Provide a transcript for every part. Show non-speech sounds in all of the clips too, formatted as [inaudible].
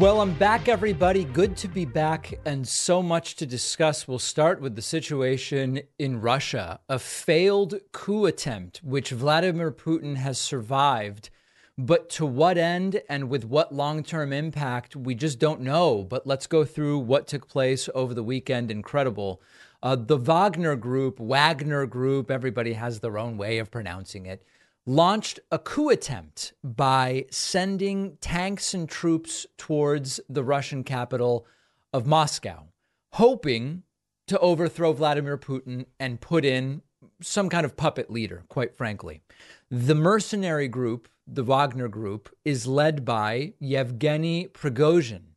Well, I'm back, everybody. Good to be back, and so much to discuss. We'll start with the situation in Russia, a failed coup attempt, which Vladimir Putin has survived. But to what end and with what long term impact, we just don't know. But let's go through what took place over the weekend. Incredible. Uh, the Wagner Group, Wagner Group, everybody has their own way of pronouncing it launched a coup attempt by sending tanks and troops towards the Russian capital of Moscow, hoping to overthrow Vladimir Putin and put in some kind of puppet leader, quite frankly. The mercenary group, the Wagner group, is led by Yevgeny Prigozhin,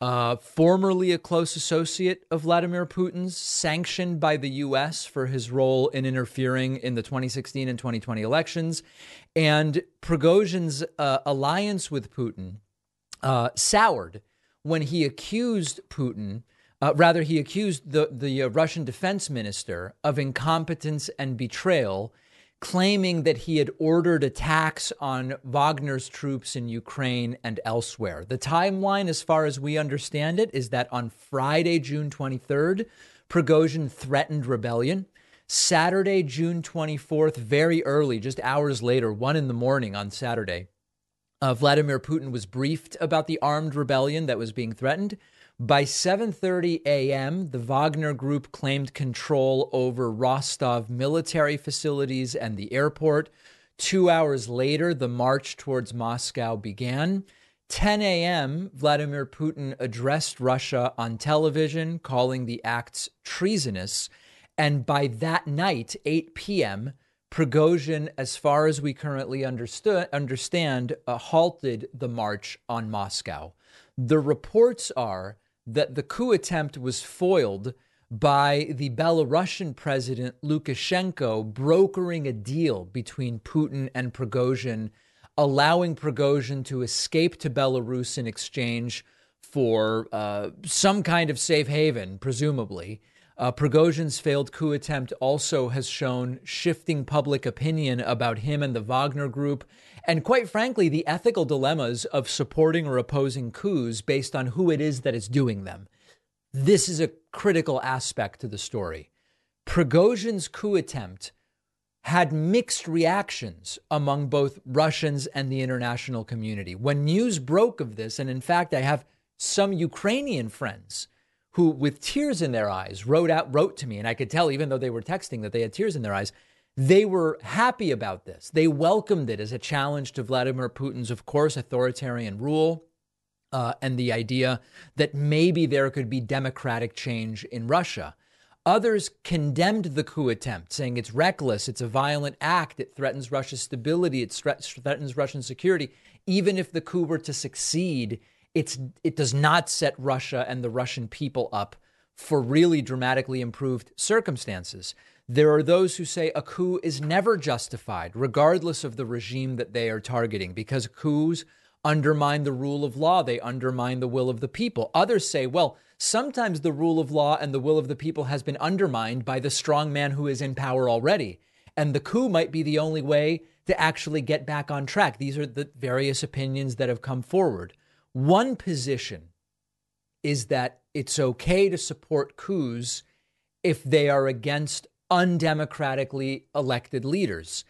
uh, formerly a close associate of Vladimir Putin's, sanctioned by the U.S. for his role in interfering in the 2016 and 2020 elections. And Prigozhin's uh, alliance with Putin uh, soured when he accused Putin. Uh, rather, he accused the, the uh, Russian defense minister of incompetence and betrayal claiming that he had ordered attacks on Wagner's troops in Ukraine and elsewhere. The timeline, as far as we understand it, is that on Friday, June 23rd, Prigozhin threatened rebellion. Saturday, June 24th, very early, just hours later, one in the morning on Saturday, uh, Vladimir Putin was briefed about the armed rebellion that was being threatened. By 7:30 a.m., the Wagner group claimed control over Rostov military facilities and the airport. 2 hours later, the march towards Moscow began. 10 a.m., Vladimir Putin addressed Russia on television, calling the acts treasonous. And by that night, 8 p.m., Prigozhin, as far as we currently understand, uh, halted the march on Moscow. The reports are that the coup attempt was foiled by the Belarusian president Lukashenko brokering a deal between Putin and Prigozhin, allowing Prigozhin to escape to Belarus in exchange for uh, some kind of safe haven, presumably. Uh, Prigozhin's failed coup attempt also has shown shifting public opinion about him and the Wagner group, and quite frankly, the ethical dilemmas of supporting or opposing coups based on who it is that is doing them. This is a critical aspect to the story. Prigozhin's coup attempt had mixed reactions among both Russians and the international community. When news broke of this, and in fact, I have some Ukrainian friends who, with tears in their eyes, wrote out wrote to me, and I could tell, even though they were texting, that they had tears in their eyes. They were happy about this. They welcomed it as a challenge to Vladimir Putin's, of course, authoritarian rule. Uh, and the idea that maybe there could be democratic change in Russia. Others condemned the coup attempt, saying it's reckless, it's a violent act, it threatens Russia's stability, it threatens Russian security. Even if the coup were to succeed, it's it does not set Russia and the Russian people up for really dramatically improved circumstances. There are those who say a coup is never justified, regardless of the regime that they are targeting, because coups undermine the rule of law, they undermine the will of the people. Others say, well, sometimes the rule of law and the will of the people has been undermined by the strong man who is in power already. And the coup might be the only way to actually get back on track. These are the various opinions that have come forward. One position is that it's okay to support coups if they are against undemocratically elected leaders.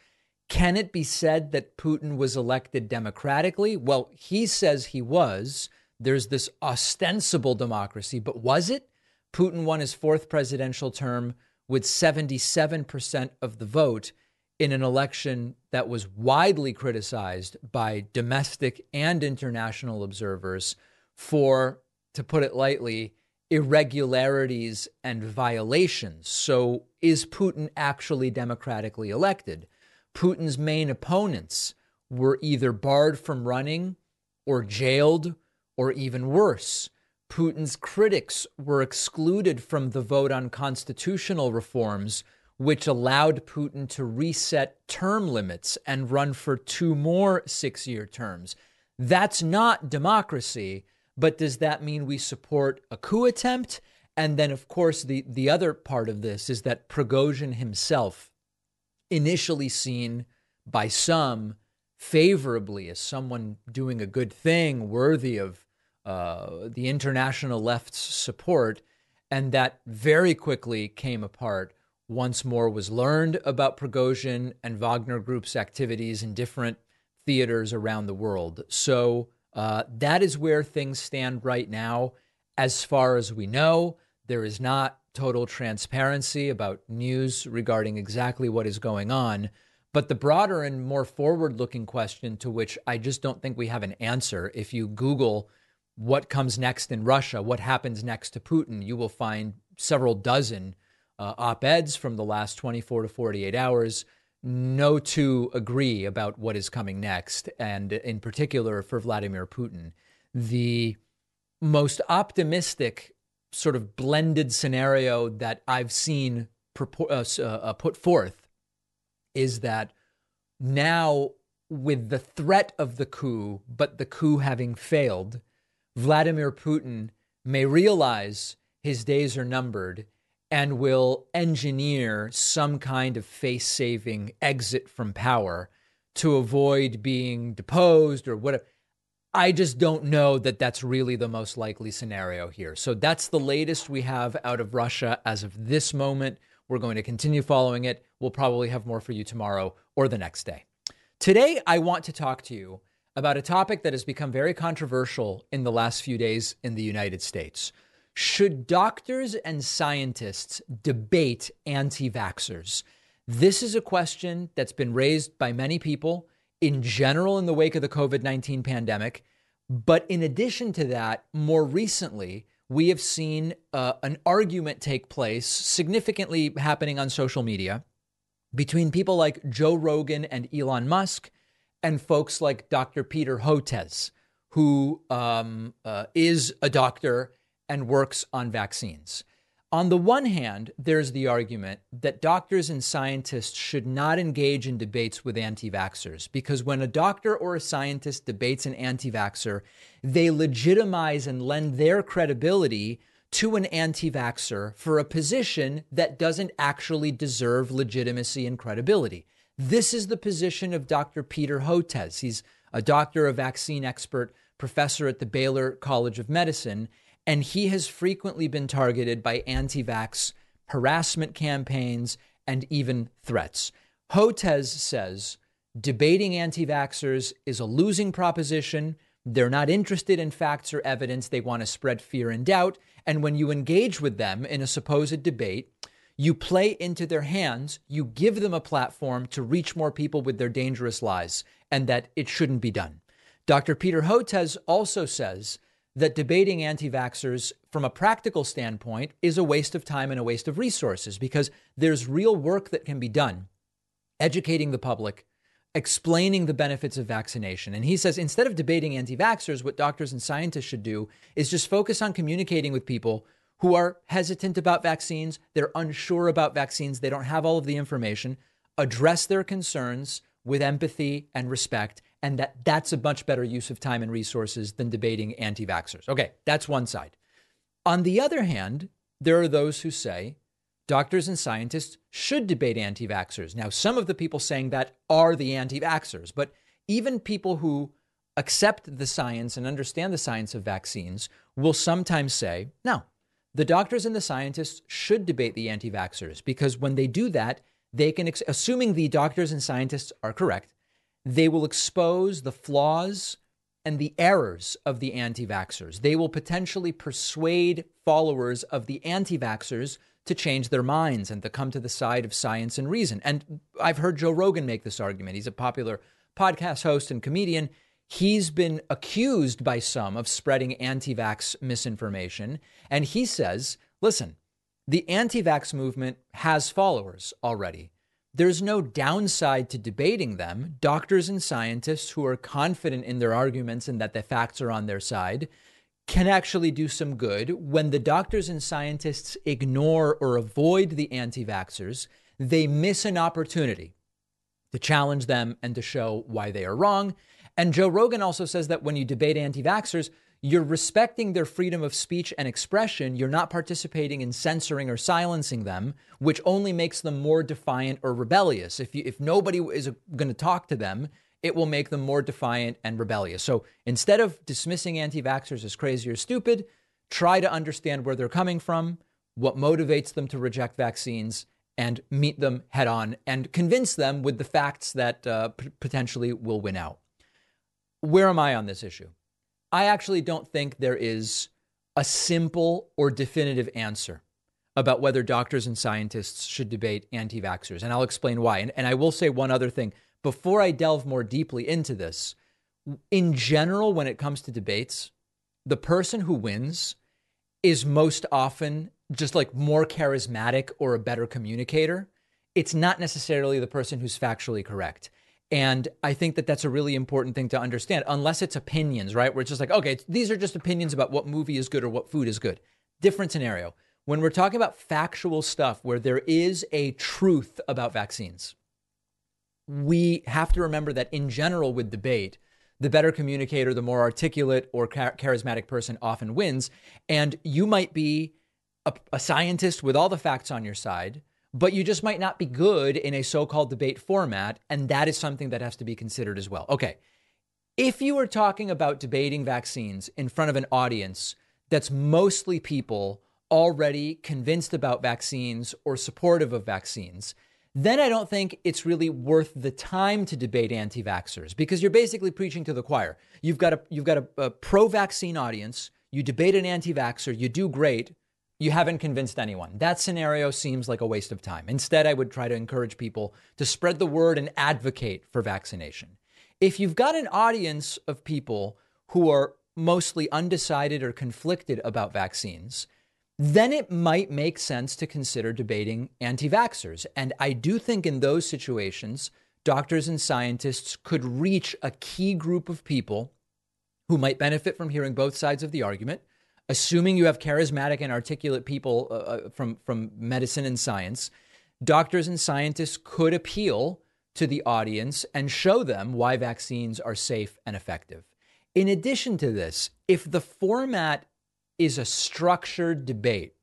Can it be said that Putin was elected democratically? Well, he says he was. There's this ostensible democracy, but was it? Putin won his fourth presidential term with 77% of the vote in an election that was widely criticized by domestic and international observers for, to put it lightly, irregularities and violations. So, is Putin actually democratically elected? Putin's main opponents were either barred from running or jailed or even worse. Putin's critics were excluded from the vote on constitutional reforms which allowed Putin to reset term limits and run for two more six year terms. That's not democracy, but does that mean we support a coup attempt? And then, of course, the, the other part of this is that Prigozhin himself, initially seen by some favorably as someone doing a good thing, worthy of uh, the international left's support, and that very quickly came apart once more was learned about Prigozhin and Wagner Group's activities in different theaters around the world. So uh, that is where things stand right now. As far as we know, there is not total transparency about news regarding exactly what is going on. But the broader and more forward looking question, to which I just don't think we have an answer, if you Google what comes next in Russia, what happens next to Putin, you will find several dozen uh, op eds from the last 24 to 48 hours. No two agree about what is coming next, and in particular for Vladimir Putin. The most optimistic sort of blended scenario that I've seen uh, uh, put forth is that now, with the threat of the coup, but the coup having failed, Vladimir Putin may realize his days are numbered and will engineer some kind of face saving exit from power to avoid being deposed or whatever. I just don't know that that's really the most likely scenario here. So that's the latest we have out of Russia as of this moment. We're going to continue following it. We'll probably have more for you tomorrow or the next day. Today, I want to talk to you about a topic that has become very controversial in the last few days in the United States. Should doctors and scientists debate anti vaxxers? This is a question that's been raised by many people in general in the wake of the COVID 19 pandemic. But in addition to that, more recently, we have seen uh, an argument take place, significantly happening on social media, between people like Joe Rogan and Elon Musk and folks like Dr. Peter Hotez, who um, uh, is a doctor and works on vaccines. On the one hand, there's the argument that doctors and scientists should not engage in debates with anti vaxxers because when a doctor or a scientist debates an anti vaxxer, they legitimize and lend their credibility to an anti vaxxer for a position that doesn't actually deserve legitimacy and credibility. This is the position of Dr. Peter Hotez. He's a doctor, a vaccine expert, professor at the Baylor College of Medicine, and he has frequently been targeted by anti vax harassment campaigns and even threats. Hotez says debating anti vaxxers is a losing proposition. They're not interested in facts or evidence. They want to spread fear and doubt. And when you engage with them in a supposed debate, you play into their hands, you give them a platform to reach more people with their dangerous lies, and that it shouldn't be done. Dr. Peter Hotez also says that debating anti vaxxers from a practical standpoint is a waste of time and a waste of resources because there's real work that can be done educating the public, explaining the benefits of vaccination. And he says instead of debating anti vaxxers, what doctors and scientists should do is just focus on communicating with people who are hesitant about vaccines, they're unsure about vaccines, they don't have all of the information, address their concerns with empathy and respect and that that's a much better use of time and resources than debating anti vaxxers. Okay, that's one side. On the other hand, there are those who say doctors and scientists should debate anti vaxxers. Now, some of the people saying that are the anti vaxxers, but even people who accept the science and understand the science of vaccines will sometimes say, no, the doctors and the scientists should debate the anti vaxxers because when they do that, they can, assuming the doctors and scientists are correct, they will expose the flaws and the errors of the anti vaxxers. They will potentially persuade followers of the anti vaxxers to change their minds and to come to the side of science and reason. And I've heard Joe Rogan make this argument. He's a popular podcast host and comedian. He's been accused by some of spreading anti vax misinformation. And he says, listen, the anti vax movement has followers already. There's no downside to debating them. Doctors and scientists who are confident in their arguments and that the facts are on their side can actually do some good. When the doctors and scientists ignore or avoid the anti vaxxers, they miss an opportunity to challenge them and to show why they are wrong. And Joe Rogan also says that when you debate anti vaxxers, you're respecting their freedom of speech and expression. You're not participating in censoring or silencing them, which only makes them more defiant or rebellious. If you, if nobody is going to talk to them it will make them more defiant and rebellious. So instead of dismissing anti vaxxers as crazy or stupid, try to understand where they're coming from, what motivates them to reject vaccines, and meet them head on and convince them with the facts that uh, p- potentially will win out. Where am I on this issue? I actually don't think there is a simple or definitive answer about whether doctors and scientists should debate anti vaxxers. And I'll explain why. And, and I will say one other thing before I delve more deeply into this. In general, when it comes to debates, the person who wins is most often just like more charismatic or a better communicator. It's not necessarily the person who's factually correct. And I think that that's a really important thing to understand, unless it's opinions, right? Where it's just like, okay, these are just opinions about what movie is good or what food is good. Different scenario. When we're talking about factual stuff where there is a truth about vaccines, we have to remember that in general, with debate, the better communicator, the more articulate or char- charismatic person often wins. And you might be a, a scientist with all the facts on your side, but you just might not be good in a so called debate format. And that is something that has to be considered as well. Okay. If you are talking about debating vaccines in front of an audience that's mostly people already convinced about vaccines or supportive of vaccines, then I don't think it's really worth the time to debate anti vaxxers because you're basically preaching to the choir. You've got a, you've got a, a pro vaccine audience, you debate an anti vaxxer, you do great, you haven't convinced anyone. That scenario seems like a waste of time. Instead, I would try to encourage people to spread the word and advocate for vaccination. If you've got an audience of people who are mostly undecided or conflicted about vaccines, then it might make sense to consider debating anti vaxxers. And I do think in those situations, doctors and scientists could reach a key group of people who might benefit from hearing both sides of the argument, assuming you have charismatic and articulate people uh, uh from, from medicine and science. Doctors and scientists could appeal to the audience and show them why vaccines are safe and effective. In addition to this, if the format is a structured debate,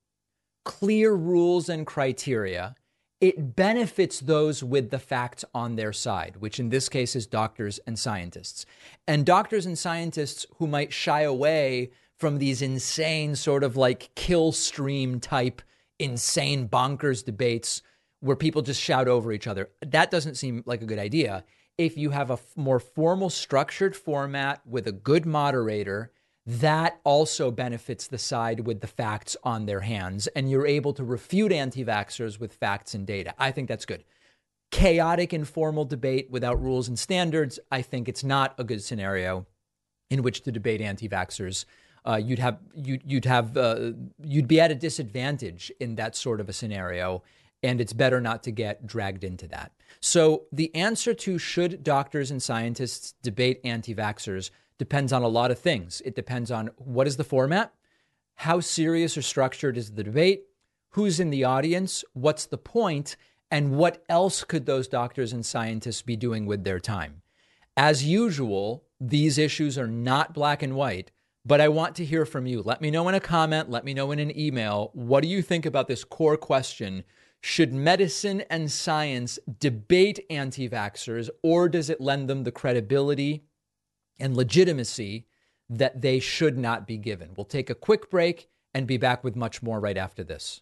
clear rules and criteria, it benefits those with the facts on their side, which in this case is doctors and scientists. And doctors and scientists who might shy away from these insane, sort of like Killstream type, insane bonkers debates where people just shout over each other. That doesn't seem like a good idea. If you have a more formal, structured format with a good moderator that also benefits the side with the facts on their hands. And you're able to refute anti vaxxers with facts and data. I think that's good. Chaotic, informal debate without rules and standards, I think it's not a good scenario in which to debate anti vaxxers. Uh, you'd have you'd, you'd have uh, you'd be at a disadvantage in that sort of a scenario and it's better not to get dragged into that. So the answer to should doctors and scientists debate anti-vaxxers depends on a lot of things. It depends on what is the format, how serious or structured is the debate, who's in the audience, what's the point, and what else could those doctors and scientists be doing with their time. As usual, these issues are not black and white, but I want to hear from you. Let me know in a comment, let me know in an email. What do you think about this core question? Should medicine and science debate anti vaxxers, or does it lend them the credibility and legitimacy that they should not be given. We'll take a quick break and be back with much more right after this.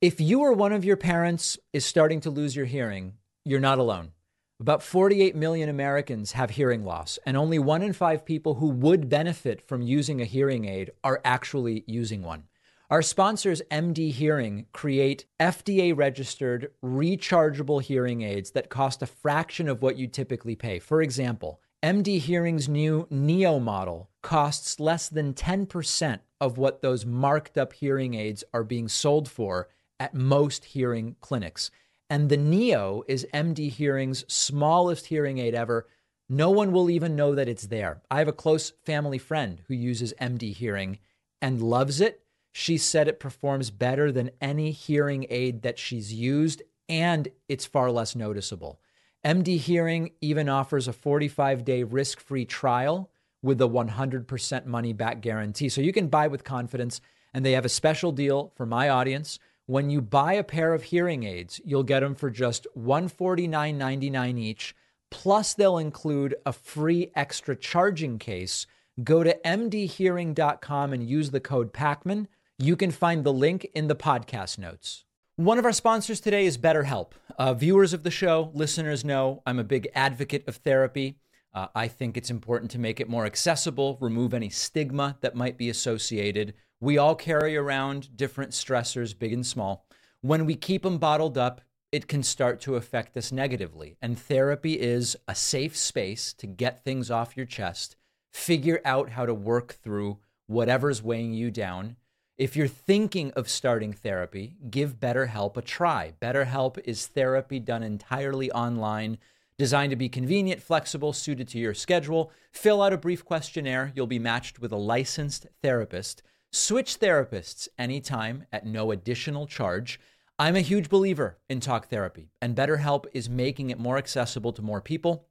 If you or one of your parents is starting to lose your hearing, you're not alone. About 48 million Americans have hearing loss, and only one in five people who would benefit from using a hearing aid are actually using one. Our sponsors, MDHearing, create FDA registered rechargeable hearing aids that cost a fraction of what you typically pay. For example, MDHearing's new Neo model costs less than 10% of what those marked up hearing aids are being sold for at most hearing clinics. And the Neo is MDHearing's smallest hearing aid ever. No one will even know that it's there. I have a close family friend who uses MDHearing and loves it she said it performs better than any hearing aid that she's used, and it's far less noticeable. MDHearing even offers a 45 day risk free trial with a 100% money back guarantee. So you can buy with confidence. And they have a special deal for my audience When you buy a pair of hearing aids, you'll get them for just $149.99 each. Plus, they'll include a free extra charging case. Go to mdhearing.com and use the code PAKMAN. You can find the link in the podcast notes. One of our sponsors today is BetterHelp. Uh, viewers of the show, listeners know I'm a big advocate of therapy. Uh, I think it's important to make it more accessible, remove any stigma that might be associated we all carry around different stressors, big and small. When we keep them bottled up, it can start to affect us negatively. And therapy is a safe space to get things off your chest, figure out how to work through whatever's weighing you down. If you're thinking of starting therapy, give BetterHelp a try. BetterHelp is therapy done entirely online, designed to be convenient, flexible, suited to your schedule. Fill out a brief questionnaire. You'll be matched with a licensed therapist Switch therapists anytime at no additional charge. I'm a huge believer in talk therapy, and BetterHelp is making it more accessible to more people.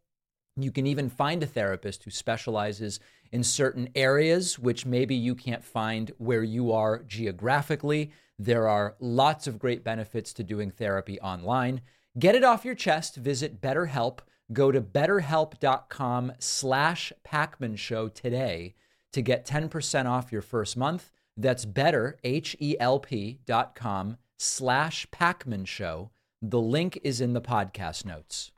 You can even find a therapist who specializes in certain areas, which maybe you can't find where you are geographically. There are lots of great benefits to doing therapy online. Get it off your chest. Visit BetterHelp. Go to betterhelp.com slash Pakman Show today to get 10% off your first month. That's better, H-E-L-P dot com slash Pakman Show. The link is in the podcast notes.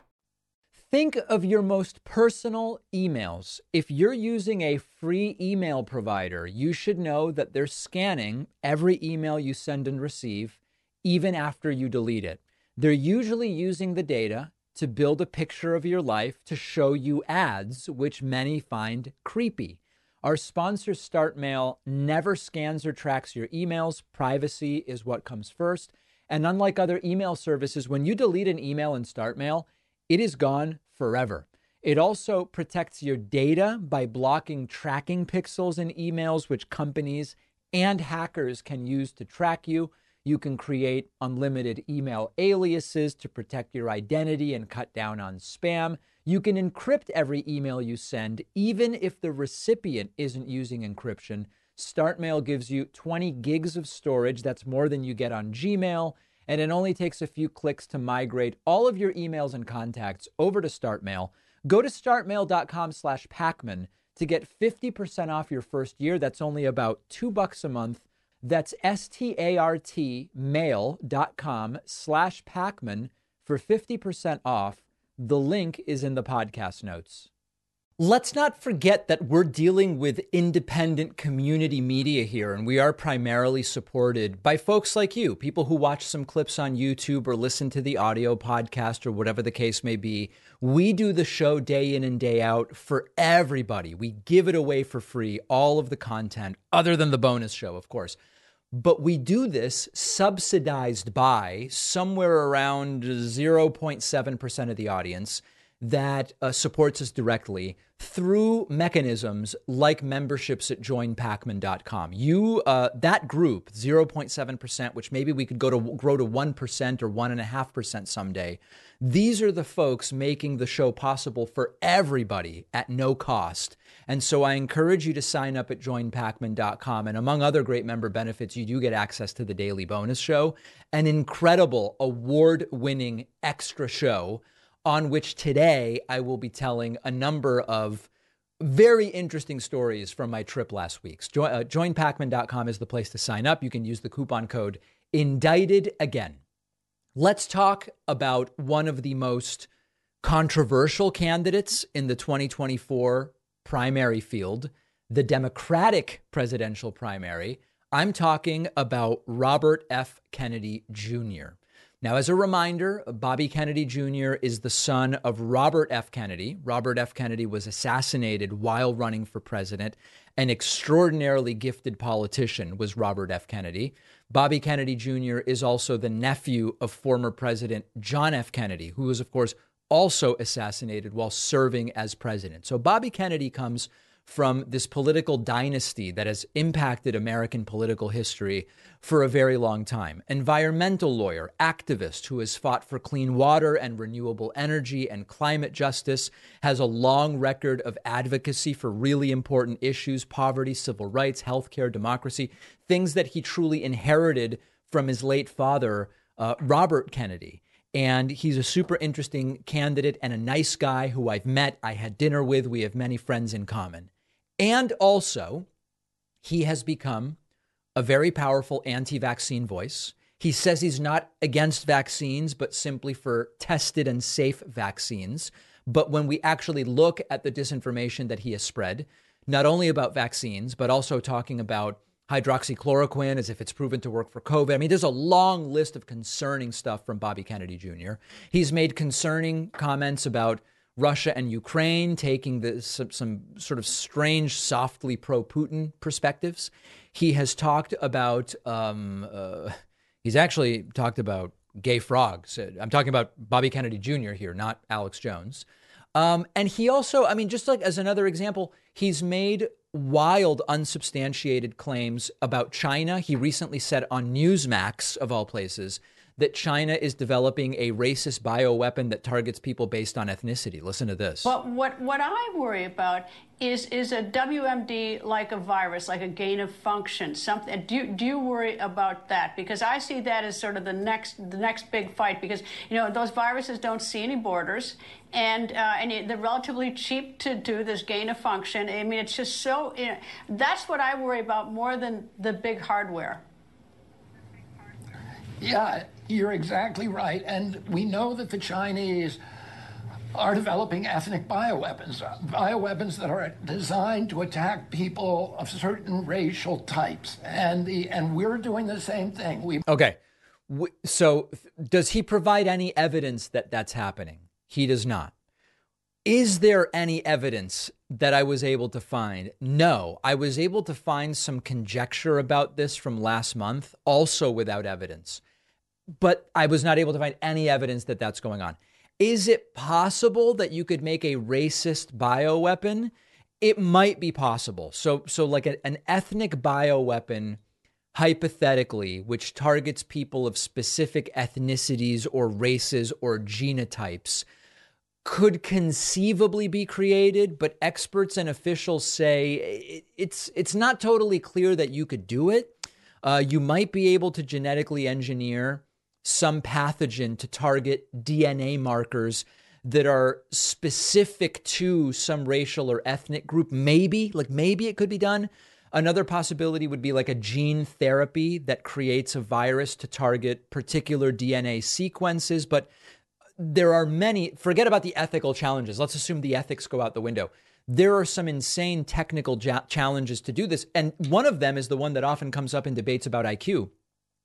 Think of your most personal emails. If you're using a free email provider, you should know that they're scanning every email you send and receive, even after you delete it. They're usually using the data to build a picture of your life to show you ads, which many find creepy. Our sponsor, StartMail, never scans or tracks your emails. Privacy is what comes first. And unlike other email services, when you delete an email in StartMail, it is gone forever. It also protects your data by blocking tracking pixels in emails, which companies and hackers can use to track you. You can create unlimited email aliases to protect your identity and cut down on spam. You can encrypt every email you send, even if the recipient isn't using encryption. StartMail gives you 20 gigs of storage. That's more than you get on Gmail. And it only takes a few clicks to migrate all of your emails and contacts over to StartMail. Go to startmail.com slash Pakman to get 50% off your first year. That's only about two bucks a month. That's S-T-A-R-T mail.com slash Pakman for 50% off. The link is in the podcast notes. Let's not forget that we're dealing with independent community media here, and we are primarily supported by folks like you, people who watch some clips on YouTube or listen to the audio podcast or whatever the case may be. We do the show day in and day out for everybody. We give it away for free, all of the content, other than the bonus show, of course. But we do this subsidized by somewhere around 0.7% of the audience that uh, supports us directly through mechanisms like memberships at joinpakman.com. You, uh, that group, 0.7%, which maybe we could go to grow to 1% or 1.5% someday. These are the folks making the show possible for everybody at no cost. And so I encourage you to sign up at joinpakman.com. And among other great member benefits, you do get access to the daily bonus show, an incredible award winning extra show on which today I will be telling a number of very interesting stories from my trip last week. Join, uh, joinpakman.com is the place to sign up. You can use the coupon code indicted again. Let's talk about one of the most controversial candidates in the 2024 primary field, the Democratic presidential primary. I'm talking about Robert F. Kennedy Jr. Now, as a reminder, Bobby Kennedy Jr. is the son of Robert F. Kennedy. Robert F. Kennedy was assassinated while running for president. An extraordinarily gifted politician was Robert F. Kennedy. Bobby Kennedy Jr. is also the nephew of former President John F. Kennedy, who was, of course, also assassinated while serving as president. So Bobby Kennedy comes from this political dynasty that has impacted American political history for a very long time. Environmental lawyer, activist who has fought for clean water and renewable energy and climate justice, has a long record of advocacy for really important issues poverty, civil rights, healthcare, democracy, things that he truly inherited from his late father, uh, Robert Kennedy. And he's a super interesting candidate and a nice guy who I've met. I had dinner with. We have many friends in common. And also, he has become a very powerful anti vaccine voice. He says he's not against vaccines, but simply for tested and safe vaccines. But when we actually look at the disinformation that he has spread, not only about vaccines, but also talking about hydroxychloroquine as if it's proven to work for COVID. I mean, there's a long list of concerning stuff from Bobby Kennedy Jr. He's made concerning comments about Russia and Ukraine, taking the, some, some sort of strange, softly pro Putin perspectives. He has talked about, um, uh, he's actually talked about gay frogs. I'm talking about Bobby Kennedy Jr. here, not Alex Jones. Um, and he also, I mean, just like as another example, he's made wild, unsubstantiated claims about China. He recently said on Newsmax, of all places, that China is developing a racist bioweapon that targets people based on ethnicity. Listen to this. But what, what I worry about is is a WMD like a virus, like a gain of function, something. Do you, do you worry about that? Because I see that as sort of the next the next big fight. Because you know those viruses don't see any borders, and uh, and they're relatively cheap to do this gain of function. I mean, it's just so. You know, that's what I worry about more than the big hardware. Yeah, you're exactly right. And we know that the Chinese are developing ethnic bioweapons, bioweapons that are designed to attack people of certain racial types. And the and we're doing the same thing. We Okay. So does he provide any evidence that that's happening? He does not. Is there any evidence that I was able to find? No, I was able to find some conjecture about this from last month, also without evidence but I was not able to find any evidence that that's going on. Is it possible that you could make a racist bioweapon? It might be possible. So, so like a, an ethnic bioweapon, hypothetically, which targets people of specific ethnicities or races or genotypes, could conceivably be created. But experts and officials say it's it's not totally clear that you could do it. Uh, you might be able to genetically engineer some pathogen to target DNA markers that are specific to some racial or ethnic group. Maybe, like maybe it could be done. Another possibility would be like a gene therapy that creates a virus to target particular DNA sequences. But there are many, forget about the ethical challenges. Let's assume the ethics go out the window. There are some insane technical ja- challenges to do this. And one of them is the one that often comes up in debates about IQ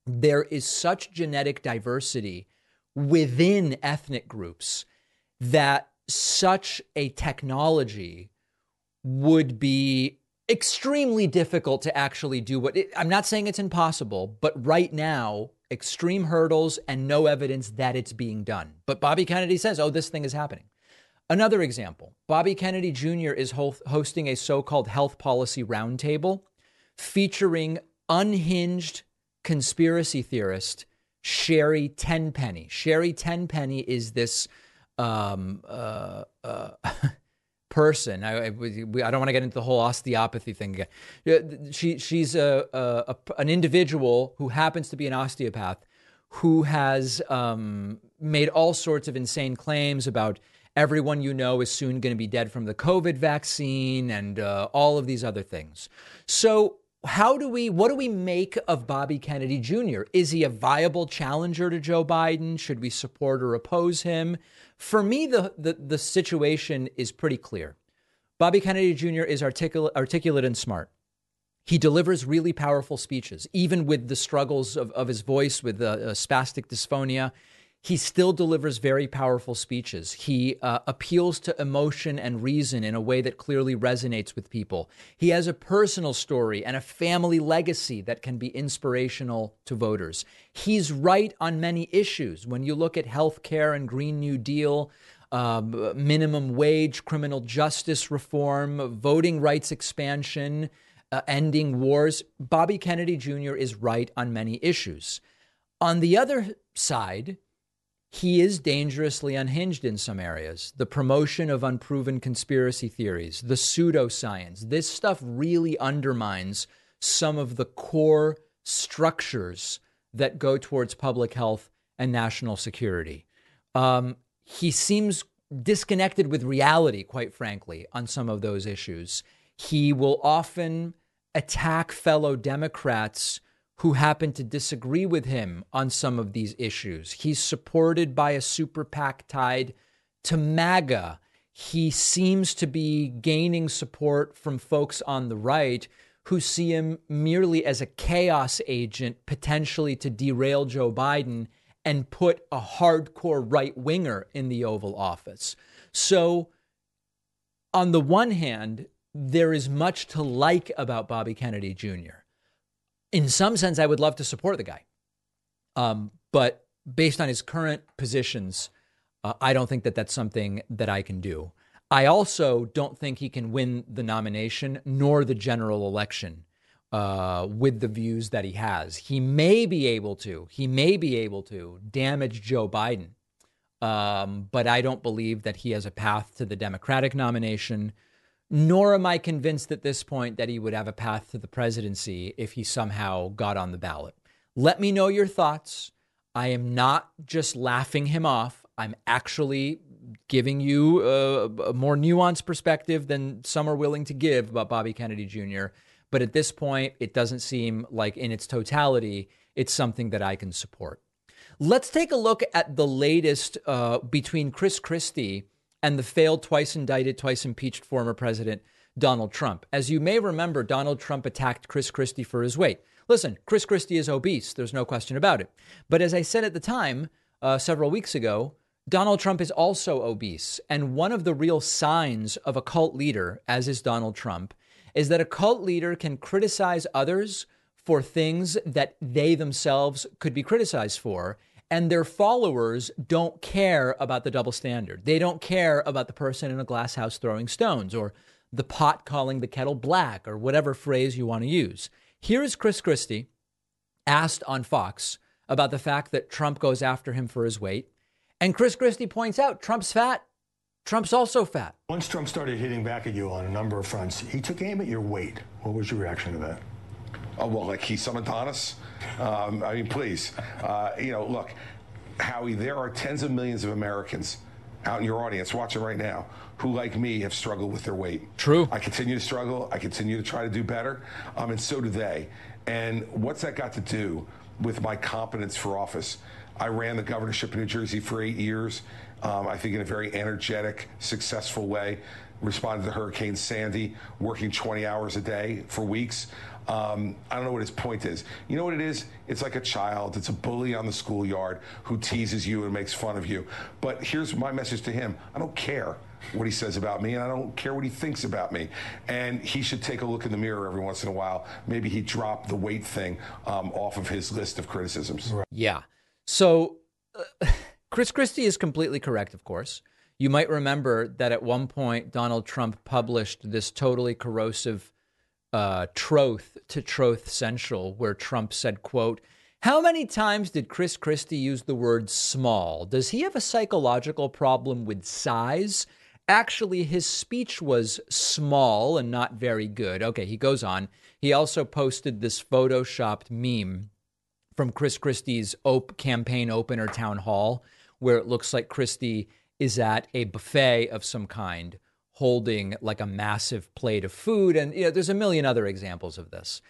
there is such genetic diversity within ethnic groups that such a technology would be extremely difficult to actually do what it, I'm not saying it's impossible, but right now, extreme hurdles and no evidence that it's being done. But Bobby Kennedy says, oh, this thing is happening. Another example Bobby Kennedy Jr. is ho- hosting a so called health policy roundtable featuring unhinged conspiracy theorist Sherry Tenpenny. Sherry Tenpenny is this um, uh, uh, [laughs] person. I, I, I don't want to get into the whole osteopathy thing again. She, she's a, a, a, an individual who happens to be an osteopath who has um, made all sorts of insane claims about everyone you know is soon going to be dead from the COVID vaccine and uh, all of these other things. So how do we what do we make of Bobby Kennedy Jr.? Is he a viable challenger to Joe Biden? Should we support or oppose him? For me, the the, the situation is pretty clear. Bobby Kennedy Jr. is articulate, articulate and smart. He delivers really powerful speeches, even with the struggles of, of his voice, with uh, uh, spastic dysphonia he still delivers very powerful speeches. He uh, appeals to emotion and reason in a way that clearly resonates with people. He has a personal story and a family legacy that can be inspirational to voters. He's right on many issues. When you look at health care and Green New Deal, uh, minimum wage, criminal justice reform, voting rights expansion, uh, ending wars, Bobby Kennedy Jr. is right on many issues. On the other side, he is dangerously unhinged in some areas. The promotion of unproven conspiracy theories, the pseudoscience, this stuff really undermines some of the core structures that go towards public health and national security. Um, he seems disconnected with reality, quite frankly, on some of those issues. He will often attack fellow Democrats who happen to disagree with him on some of these issues. He's supported by a super PAC tied to MAGA. He seems to be gaining support from folks on the right who see him merely as a chaos agent, potentially to derail Joe Biden and put a hardcore right winger in the Oval Office. So, on the one hand, there is much to like about Bobby Kennedy Jr. In some sense, I would love to support the guy. Um, but based on his current positions, uh, I don't think that that's something that I can do. I also don't think he can win the nomination nor the general election uh, with the views that he has. He may be able to, he may be able to damage Joe Biden, um, but I don't believe that he has a path to the Democratic nomination, nor am I convinced at this point that he would have a path to the presidency if he somehow got on the ballot. Let me know your thoughts. I am not just laughing him off. I'm actually giving you a, a, more nuanced perspective than some are willing to give about Bobby Kennedy Jr. But at this point, it doesn't seem like in its totality, it's something that I can support. Let's take a look at the latest uh, between Chris Christie and the failed, twice indicted, twice impeached former president Donald Trump. As you may remember, Donald Trump attacked Chris Christie for his weight. Listen, Chris Christie is obese. There's no question about it. But as I said at the time, uh, several weeks ago, Donald Trump is also obese. And one of the real signs of a cult leader, as is Donald Trump, is that a cult leader can criticize others for things that they themselves could be criticized for. And their followers don't care about the double standard. They don't care about the person in a glass house throwing stones or the pot calling the kettle black or whatever phrase you want to use. Here is Chris Christie asked on Fox about the fact that Trump goes after him for his weight. And Chris Christie points out Trump's fat. Trump's also fat. Once Trump started hitting back at you on a number of fronts, he took aim at your weight. What was your reaction to that? Oh, well, like he summoned Adonis? Um, I mean, please. Uh, you know, look, Howie, there are tens of millions of Americans out in your audience watching right now who, like me, have struggled with their weight. True. I continue to struggle. I continue to try to do better. Um, and so do they. And what's that got to do with my competence for office? I ran the governorship of New Jersey for eight years. Um, I think in a very energetic, successful way. Responded to Hurricane Sandy, working 20 hours a day for weeks. Um, I don't know what his point is. You know what it is? It's like a child. It's a bully on the schoolyard who teases you and makes fun of you. But here's my message to him I don't care what he says about me, and I don't care what he thinks about me. And he should take a look in the mirror every once in a while. Maybe he dropped the weight thing um, off of his list of criticisms. Yeah. So uh, [laughs] Chris Christie is completely correct, of course. You might remember that at one point Donald Trump published this totally corrosive uh, truth to Truth Central, where Trump said, "quote How many times did Chris Christie use the word small? Does he have a psychological problem with size?" Actually, his speech was small and not very good. Okay, he goes on. He also posted this photoshopped meme from Chris Christie's op- campaign opener town hall, where it looks like Christie is at a buffet of some kind, holding like a massive plate of food. And you know, there's a million other examples of this.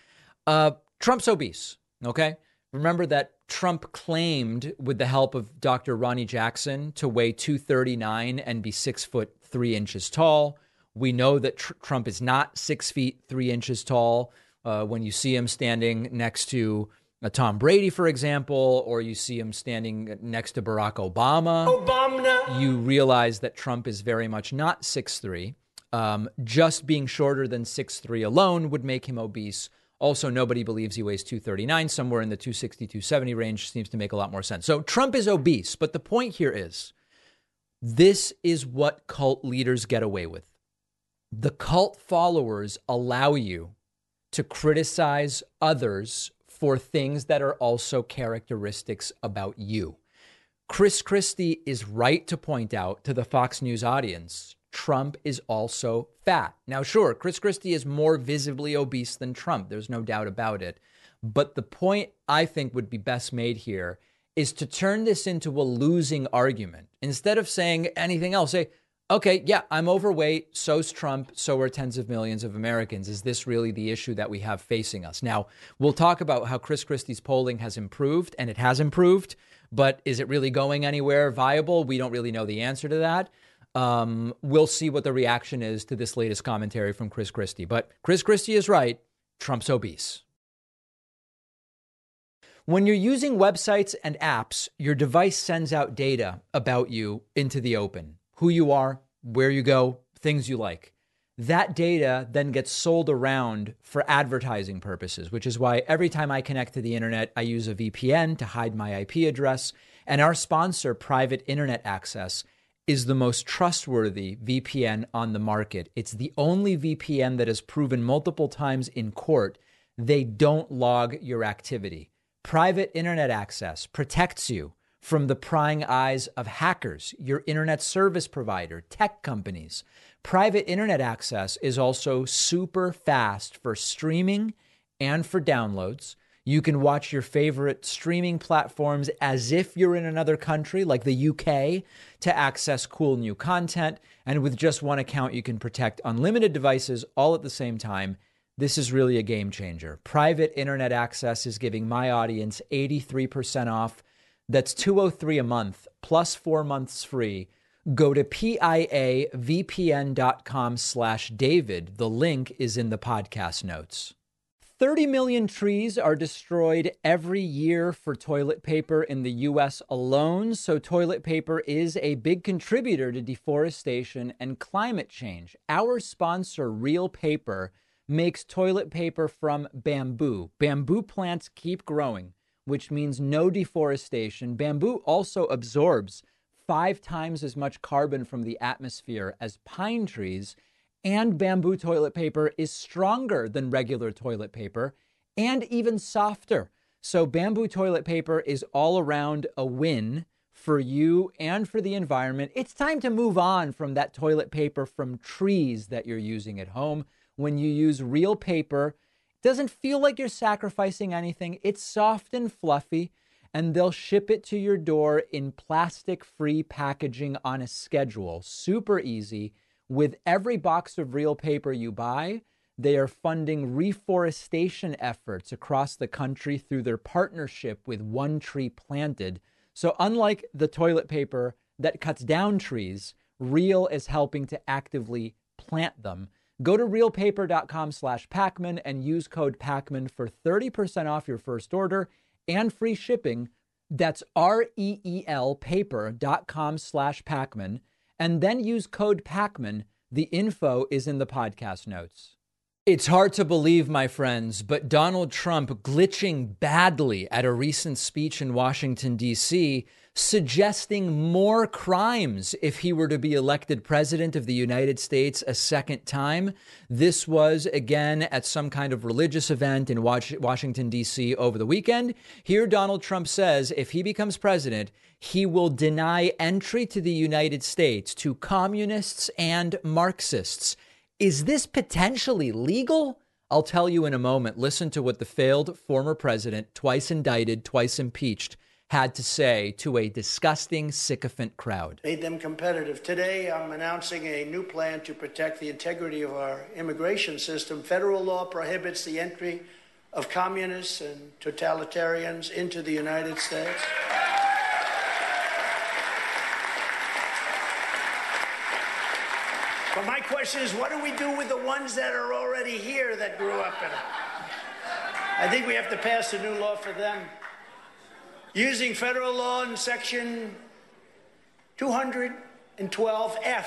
Uh, Trump's obese. Okay. Remember that Trump claimed, with the help of Dr. Ronny Jackson, to weigh 239 and be six foot three inches tall. We know that tr- Trump is not six feet three inches tall. Uh, when you see him standing next to Tom Brady, for example, or you see him standing next to Barack Obama, Obama. you realize that Trump is very much not 6'3. Um, just being shorter than 6'3 alone would make him obese. Also, nobody believes he weighs 239. Somewhere in the 260, 270 range seems to make a lot more sense. So Trump is obese. But the point here is this is what cult leaders get away with. The cult followers allow you to criticize others for things that are also characteristics about you. Chris Christie is right to point out to the Fox News audience Trump is also fat. Now, sure, Chris Christie is more visibly obese than Trump. There's no doubt about it. But the point I think would be best made here is to turn this into a losing argument. Instead of saying anything else, say, okay, yeah, I'm overweight. So's Trump. So are tens of millions of Americans. Is this really the issue that we have facing us? Now, we'll talk about how Chris Christie's polling has improved, and it has improved. But is it really going anywhere viable? We don't really know the answer to that. Um, we'll see what the reaction is to this latest commentary from Chris Christie. But Chris Christie is right. Trump's obese. When you're using websites and apps, your device sends out data about you into the open who you are, where you go, things you like. That data then gets sold around for advertising purposes, which is why every time I connect to the internet, I use a VPN to hide my IP address. And our sponsor, Private Internet Access, is the most trustworthy VPN on the market. It's the only VPN that has proven multiple times in court they don't log your activity. Private Internet Access protects you from the prying eyes of hackers, your internet service provider, tech companies. Private internet access is also super fast for streaming and for downloads. You can watch your favorite streaming platforms as if you're in another country, like the UK, to access cool new content. And with just one account, you can protect unlimited devices all at the same time. This is really a game changer. Private internet access is giving my audience 83% off that's 203 a month plus 4 months free. Go to piavpn.com slash David. The link is in the podcast notes. 30 million trees are destroyed every year for toilet paper in the US alone. So, toilet paper is a big contributor to deforestation and climate change. Our sponsor, Reel Paper, makes toilet paper from bamboo. Bamboo plants keep growing which means no deforestation. Bamboo also absorbs five times as much carbon from the atmosphere as pine trees. And bamboo toilet paper is stronger than regular toilet paper and even softer. So, bamboo toilet paper is all around a win for you and for the environment. It's time to move on from that toilet paper from trees that you're using at home. When you use Reel Paper, doesn't feel like you're sacrificing anything. It's soft and fluffy, and they'll ship it to your door in plastic free packaging on a schedule. Super easy. With every box of Reel Paper you buy, they are funding reforestation efforts across the country through their partnership with One Tree Planted. So, unlike the toilet paper that cuts down trees, Reel is helping to actively plant them. Go to reelpaper.com slash Pakman and use code Pakman for 30% off your first order and free shipping. That's R-E-E-L paper.com slash Pakman. And then use code Pakman. The info is in the podcast notes. It's hard to believe, my friends, but Donald Trump glitching badly at a recent speech in Washington, D.C., suggesting more crimes if he were to be elected president of the United States a second time. This was, again, at some kind of religious event in Washington, D.C. over the weekend. Here, Donald Trump says if he becomes president, he will deny entry to the United States to communists and Marxists. Is this potentially legal? I'll tell you in a moment. Listen to what the failed former president, twice indicted, twice impeached, had to say to a disgusting, sycophant crowd. Made them competitive. Today, I'm announcing a new plan to protect the integrity of our immigration system. Federal law prohibits the entry of communists and totalitarians into the United States. But my question is, what do we do with the ones that are already here that grew up in it? I think we have to pass a new law for them. Using federal law in section 212F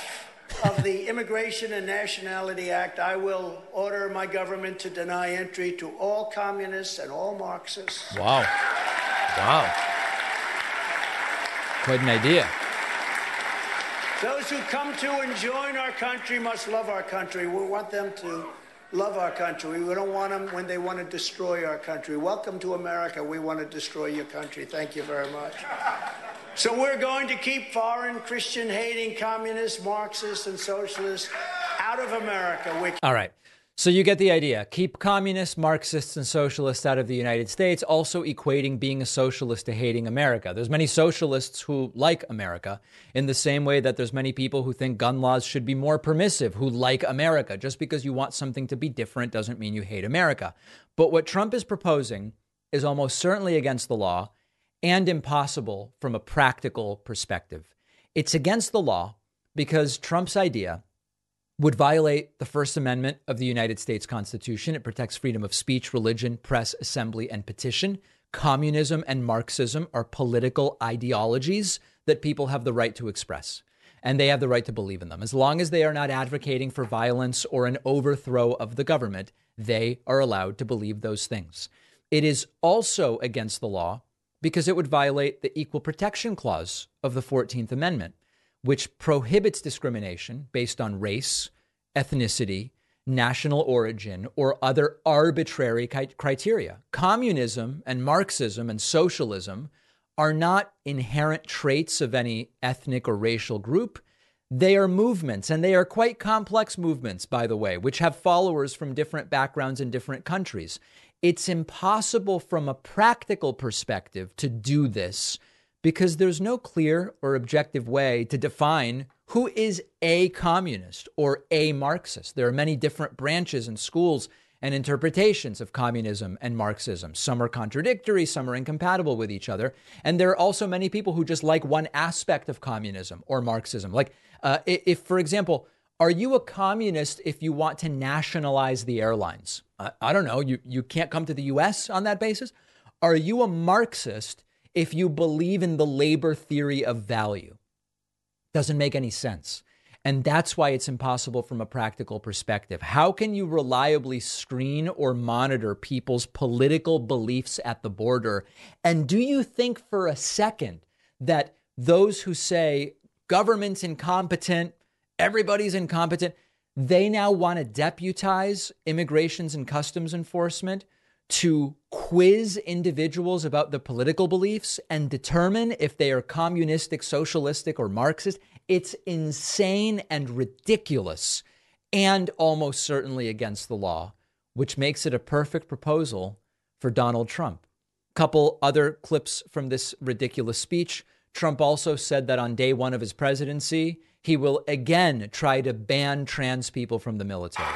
of the Immigration and Nationality Act, I will order my government to deny entry to all communists and all Marxists. Wow. Wow. Quite an idea. Those who come to and join our country must love our country. We want them to love our country. We don't want them when they want to destroy our country. Welcome to America. We want to destroy your country. Thank you very much. So we're going to keep foreign Christian hating communists, Marxists, and socialists out of America. All right. So you get the idea. Keep communists, Marxists, and socialists out of the United States, also equating being a socialist to hating America. There's many socialists who like America, in the same way that there's many people who think gun laws should be more permissive, who like America. Just because you want something to be different doesn't mean you hate America. But what Trump is proposing is almost certainly against the law and impossible from a practical perspective. It's against the law because Trump's idea would violate the First Amendment of the United States Constitution. It protects freedom of speech, religion, press, assembly, and petition. Communism and Marxism are political ideologies that people have the right to express, and they have the right to believe in them. As long as they are not advocating for violence or an overthrow of the government, they are allowed to believe those things. It is also against the law because it would violate the Equal Protection Clause of the 14th Amendment which prohibits discrimination based on race, ethnicity, national origin, or other arbitrary criteria. Communism and Marxism and socialism are not inherent traits of any ethnic or racial group. They are movements, and they are quite complex movements, by the way, which have followers from different backgrounds in different countries. It's impossible from a practical perspective to do this because there's no clear or objective way to define who is a communist or a Marxist. There are many different branches and schools and interpretations of communism and Marxism. Some are contradictory, some are incompatible with each other. And there are also many people who just like one aspect of communism or Marxism. Like, uh, if, for example, are you a communist if you want to nationalize the airlines? Uh, I don't know. You, you can't come to the US on that basis. Are you a Marxist if you believe in the labor theory of value. Doesn't make any sense. And that's why it's impossible from a practical perspective. How can you reliably screen or monitor people's political beliefs at the border? And do you think for a second that those who say government's incompetent, everybody's incompetent, they now want to deputize immigrations and customs enforcement to quiz individuals about the political beliefs and determine if they are communistic, socialistic, or Marxist. It's insane and ridiculous and almost certainly against the law, which makes it a perfect proposal for Donald Trump. Couple other clips from this ridiculous speech. Trump also said that on day one of his presidency, he will again try to ban trans people from the military.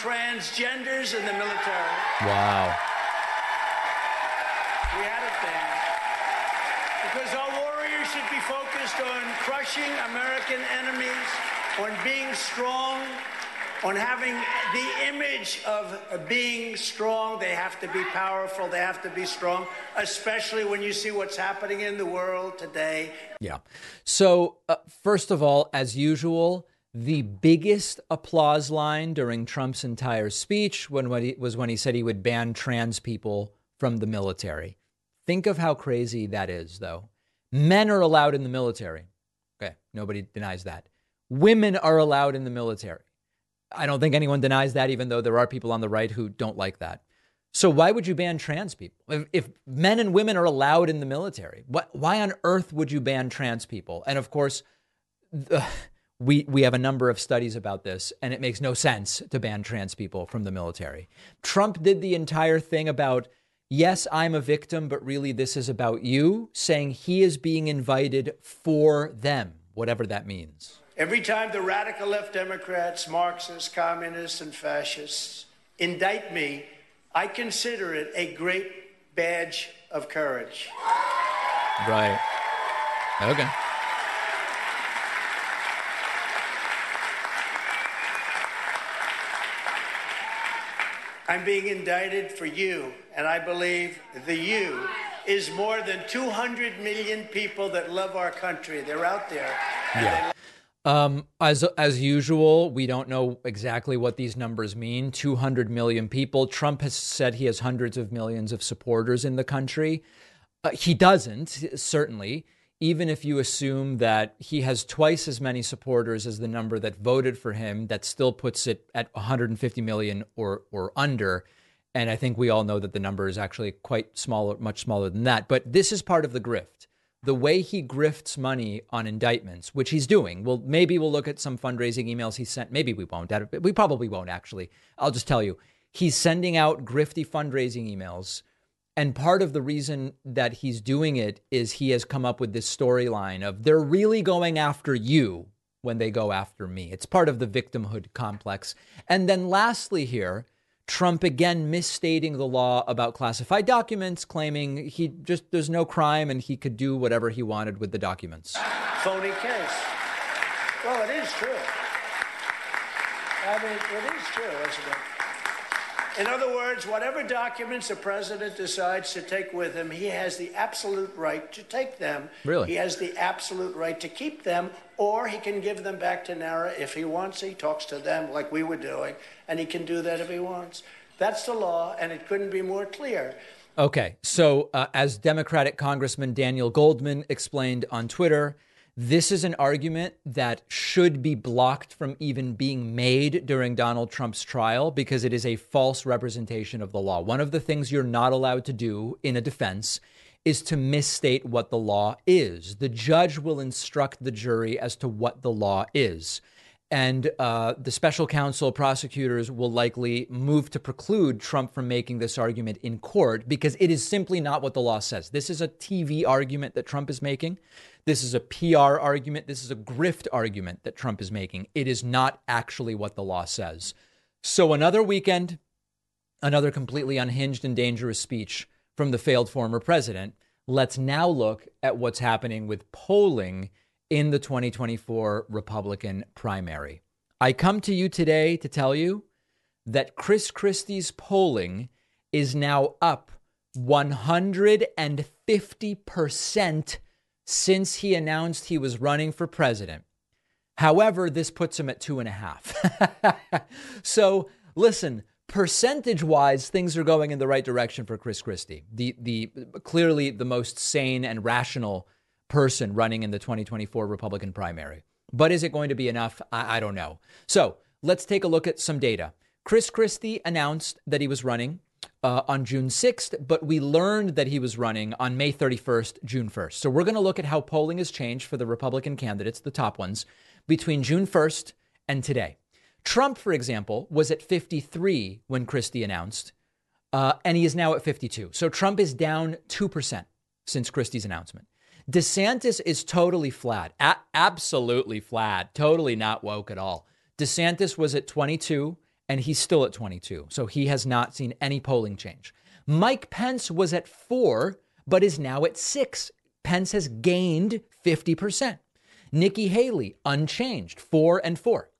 Transgenders in the military. Wow. We had it then. Because our warriors should be focused on crushing American enemies, on being strong, on having the image of being strong. They have to be powerful. They have to be strong, especially when you see what's happening in the world today. Yeah. So, uh, first of all, as usual, the biggest applause line during Trump's entire speech when, he, was when he said he would ban trans people from the military. Think of how crazy that is, though. Men are allowed in the military. Okay, nobody denies that. Women are allowed in the military. I don't think anyone denies that, even though there are people on the right who don't like that. So why would you ban trans people? If, if men and women are allowed in the military, what, why on earth would you ban trans people? And of course, the, we we have a number of studies about this and it makes no sense to ban trans people from the military. Trump did the entire thing about yes, I'm a victim, but really this is about you, saying he is being invited for them, whatever that means. Every time the radical left Democrats, Marxists, communists and fascists indict me, I consider it a great badge of courage. Right. Okay. I'm being indicted for you, and I believe the you is more than 200 million people that love our country. They're out there. Yeah. Um, as as usual, we don't know exactly what these numbers mean. 200 million people. Trump has said he has hundreds of millions of supporters in the country. Uh, he doesn't, certainly even if you assume that he has twice as many supporters as the number that voted for him, that still puts it at 150 million or or under. And I think we all know that the number is actually quite smaller, much smaller than that. But this is part of the grift. the way he grifts money on indictments, which he's doing, well, maybe we'll look at some fundraising emails he sent. Maybe we won't. We probably won't, actually. I'll just tell you. He's sending out grifty fundraising emails. And part of the reason that he's doing it is he has come up with this storyline of they're really going after you when they go after me. It's part of the victimhood complex. And then lastly, here, Trump again misstating the law about classified documents, claiming he just there's no crime and he could do whatever he wanted with the documents. Phony case. Well, it is true. I mean, it is true, isn't it? In other words, whatever documents the president decides to take with him, he has the absolute right to take them. Really? He has the absolute right to keep them, or he can give them back to NARA if he wants. He talks to them like we were doing, and he can do that if he wants. That's the law, and it couldn't be more clear. Okay, so uh, as Democratic Congressman Daniel Goldman explained on Twitter, this is an argument that should be blocked from even being made during Donald Trump's trial because it is a false representation of the law. One of the things you're not allowed to do in a defense is to misstate what the law is. The judge will instruct the jury as to what the law is. And uh, the special counsel prosecutors will likely move to preclude Trump from making this argument in court because it is simply not what the law says. This is a TV argument that Trump is making. This is a PR argument. This is a grift argument that Trump is making. It is not actually what the law says. So, another weekend, another completely unhinged and dangerous speech from the failed former president. Let's now look at what's happening with polling in the 2024 Republican primary. I come to you today to tell you that Chris Christie's polling is now up 150% since he announced he was running for president. However, this puts him at two and a half. [laughs] so, listen, percentage wise, things are going in the right direction for Chris Christie, the, the clearly the most sane and rational person running in the 2024 Republican primary. But is it going to be enough? I, I don't know. So, let's take a look at some data. Chris Christie announced that he was running uh, on June 6th, but we learned that he was running on May 31st, June 1st. So we're going to look at how polling has changed for the Republican candidates, the top ones, between June 1st and today. Trump, for example, was at 53 when Christie announced, uh, and he is now at 52. So Trump is down 2% since Christie's announcement. DeSantis is totally flat, a- absolutely flat, totally not woke at all. DeSantis was at 22 and he's still at 22. So he has not seen any polling change. Mike Pence was at four, but is now at six. Pence has gained 50%. Nikki Haley, unchanged, four and four.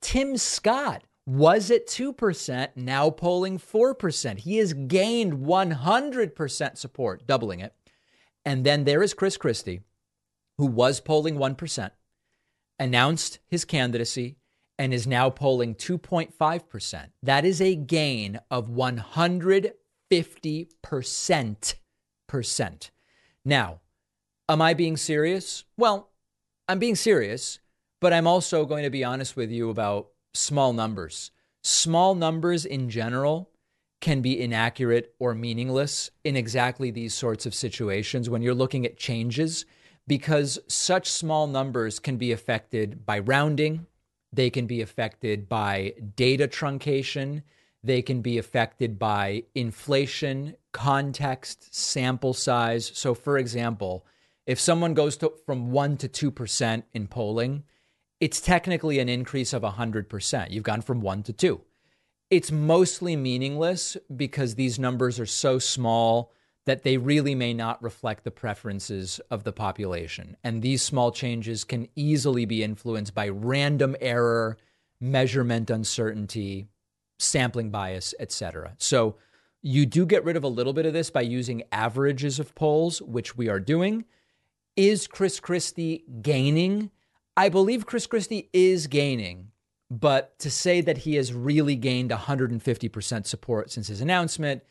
Tim Scott was at 2%, now polling 4%. He has gained 100% support, doubling it. And then there is Chris Christie, who was polling 1%, announced his candidacy, and is now polling 2.5%. That is a gain of 150%. Percent. Now, am I being serious? Well, I'm being serious, but I'm also going to be honest with you about small numbers. Small numbers in general can be inaccurate or meaningless in exactly these sorts of situations when you're looking at changes because such small numbers can be affected by rounding, they can be affected by data truncation. They can be affected by inflation, context, sample size. So, for example, if someone goes to, from 1% to 2% in polling, it's technically an increase of 100%. You've gone from 1 to 2. It's mostly meaningless because these numbers are so small that they really may not reflect the preferences of the population. And these small changes can easily be influenced by random error, measurement uncertainty, sampling bias, etc. So you do get rid of a little bit of this by using averages of polls, which we are doing. Is Chris Christie gaining? I believe Chris Christie is gaining, but to say that he has really gained 150% support since his announcement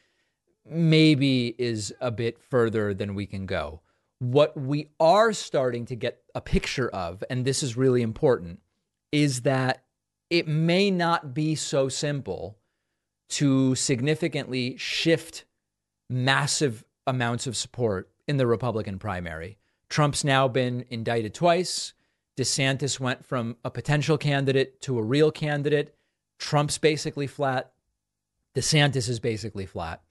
maybe is a bit further than we can go. What we are starting to get a picture of, and this is really important, is that it may not be so simple to significantly shift massive amounts of support in the Republican primary. Trump's now been indicted twice. DeSantis went from a potential candidate to a real candidate. Trump's basically flat. DeSantis is basically flat.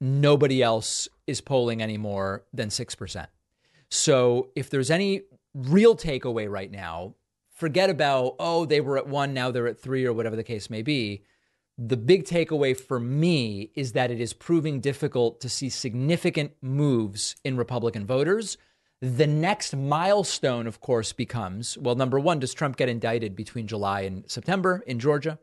Nobody else is polling any more than 6%. So if there's any real takeaway right now, forget about, oh, they were at one, now they're at three, or whatever the case may be. The big takeaway for me is that it is proving difficult to see significant moves in Republican voters. The next milestone, of course, becomes well, number one, does Trump get indicted between July and September in Georgia?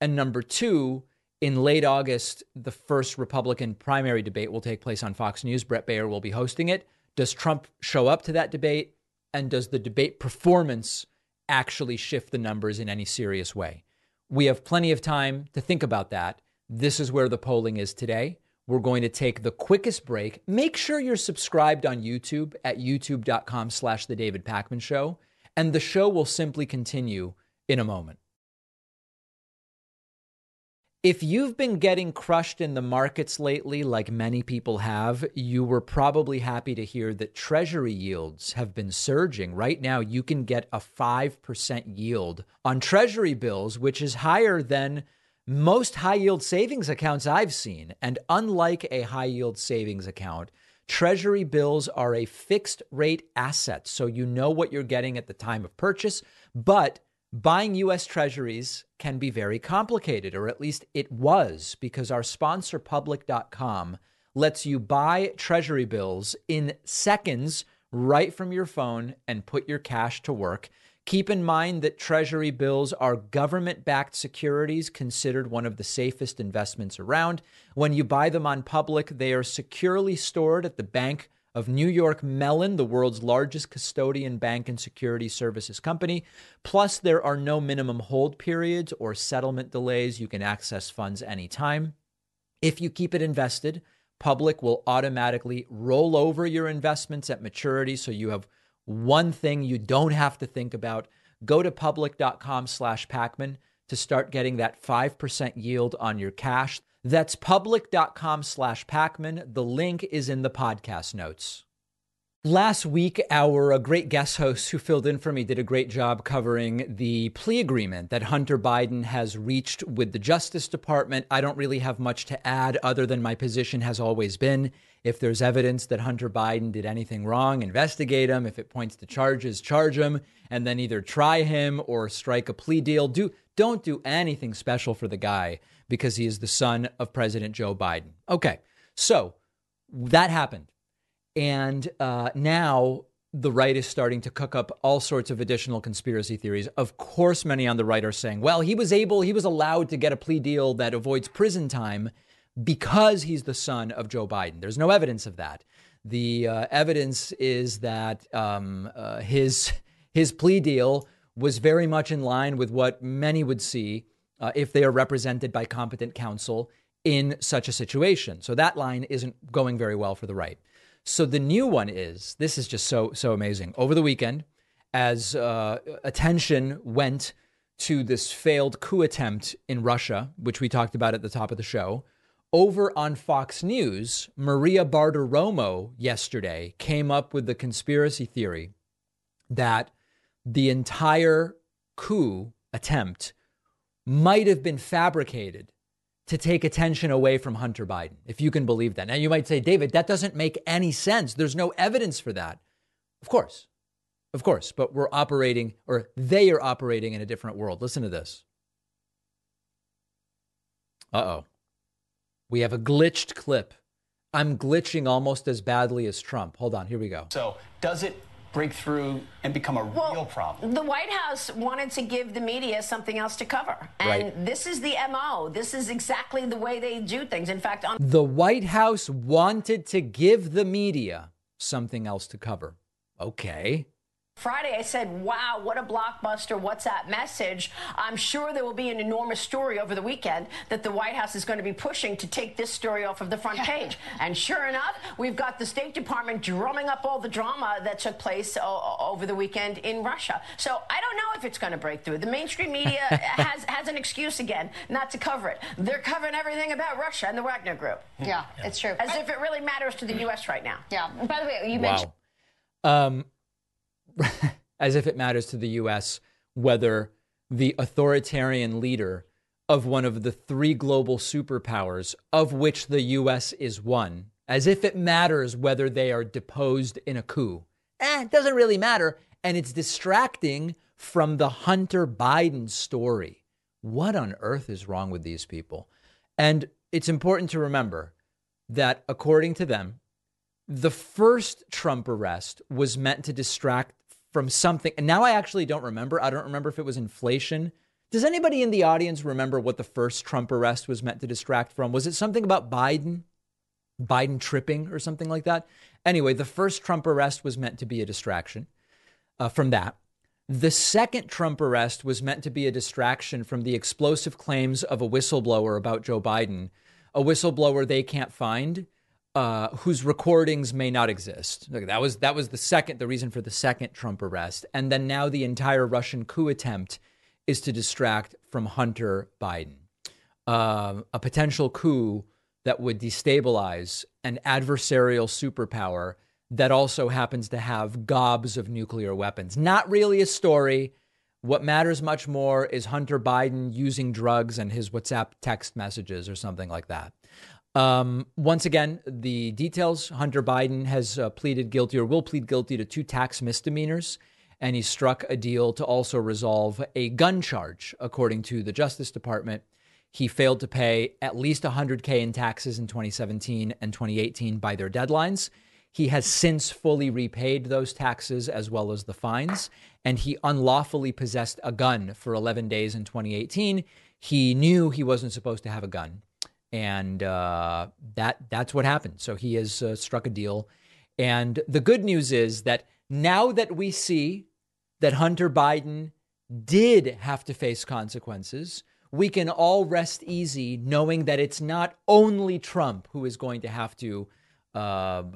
And number two, in late August, the first Republican primary debate will take place on Fox News. Bret Baier will be hosting it. Does Trump show up to that debate? And does the debate performance actually shift the numbers in any serious way? We have plenty of time to think about that. This is where the polling is today. We're going to take the quickest break. Make sure you're subscribed on YouTube at youtube.com slash the David Pakman Show, and the show will simply continue in a moment. If you've been getting crushed in the markets lately, like many people have, you were probably happy to hear that Treasury yields have been surging. Right now, you can get a 5% yield on Treasury bills, which is higher than most high yield savings accounts I've seen. And unlike a high yield savings account, Treasury bills are a fixed rate asset. So you know what you're getting at the time of purchase, but Buying US Treasuries can be very complicated, or at least it was, because our sponsor, public.com, lets you buy Treasury bills in seconds right from your phone and put your cash to work. Keep in mind that Treasury bills are government backed securities considered one of the safest investments around. When you buy them on public, they are securely stored at the Bank of New York Mellon, the world's largest custodian bank and security services company. Plus, there are no minimum hold periods or settlement delays. You can access funds anytime. If you keep it invested, Public will automatically roll over your investments at maturity so you have one thing you don't have to think about. Go to public.com slash Pakman to start getting that 5% yield on your cash. That's public.com slash Pakman. The link is in the podcast notes. Last week, our great guest host who filled in for me did a great job covering the plea agreement that Hunter Biden has reached with the Justice Department. I don't really have much to add other than my position has always been if there's evidence that Hunter Biden did anything wrong, investigate him. If it points to charges, charge him, and then either try him or strike a plea deal. Do don't do anything special for the guy because he is the son of President Joe Biden. Okay, so that happened. And uh, now the right is starting to cook up all sorts of additional conspiracy theories. Of course, many on the right are saying, well, he was able, he was allowed to get a plea deal that avoids prison time because he's the son of Joe Biden. There's no evidence of that. The uh, evidence is that um, uh, his his plea deal was very much in line with what many would see uh, if they are represented by competent counsel in such a situation. So that line isn't going very well for the right. So the new one is this is just so so amazing. Over the weekend, as uh, attention went to this failed coup attempt in Russia, which we talked about at the top of the show, over on Fox News, Maria Bartiromo yesterday came up with the conspiracy theory that the entire coup attempt might have been fabricated to take attention away from Hunter Biden, if you can believe that. Now, you might say, David, that doesn't make any sense. There's no evidence for that. Of course, of course, but we're operating, or they are operating in a different world. Listen to this. Uh oh. We have a glitched clip. I'm glitching almost as badly as Trump. Hold on, here we go. So, does it break through and become a well, real problem. The White House wanted to give the media something else to cover. And right. this is the MO. This is exactly the way they do things. In fact, on the White House wanted to give the media something else to cover. Okay. Friday, I said, wow, what a blockbuster WhatsApp message. I'm sure there will be an enormous story over the weekend that the White House is going to be pushing to take this story off of the front page. and sure enough, we've got the State Department drumming up all the drama that took place o- over the weekend in Russia. So I don't know if it's going to break through. The mainstream media [laughs] has, has an excuse again not to cover it. They're covering everything about Russia and the Wagner Group. Yeah, yeah. it's true. As if it really matters to the U.S. right now. Yeah. By the way, you wow. mentioned. Um, [laughs] as if it matters to the US whether the authoritarian leader of one of the three global superpowers, of which the US is one, as if it matters whether they are deposed in a coup. Eh, it doesn't really matter. And it's distracting from the Hunter Biden story. What on earth is wrong with these people? And it's important to remember that, according to them, the first Trump arrest was meant to distract from something. And now I actually don't remember. I don't remember if it was inflation. Does anybody in the audience remember what the first Trump arrest was meant to distract from? Was it something about Biden? Biden tripping or something like that? Anyway, the first Trump arrest was meant to be a distraction uh, from that. The second Trump arrest was meant to be a distraction from the explosive claims of a whistleblower about Joe Biden, a whistleblower they can't find, uh, whose recordings may not exist. That was that was the second, the reason for the second Trump arrest, and then now the entire Russian coup attempt is to distract from Hunter Biden, uh, a potential coup that would destabilize an adversarial superpower that also happens to have gobs of nuclear weapons. Not really a story. What matters much more is Hunter Biden using drugs and his WhatsApp text messages or something like that. Um, once again, the details Hunter Biden has uh, pleaded guilty or will plead guilty to two tax misdemeanors, and he struck a deal to also resolve a gun charge, according to the Justice Department. He failed to pay at least 100K in taxes in 2017 and 2018 by their deadlines. He has since fully repaid those taxes as well as the fines, and he unlawfully possessed a gun for 11 days in 2018. He knew he wasn't supposed to have a gun, and uh, that that's what happened. So he has uh, struck a deal, and the good news is that now that we see that Hunter Biden did have to face consequences, we can all rest easy knowing that it's not only Trump who is going to have to uh,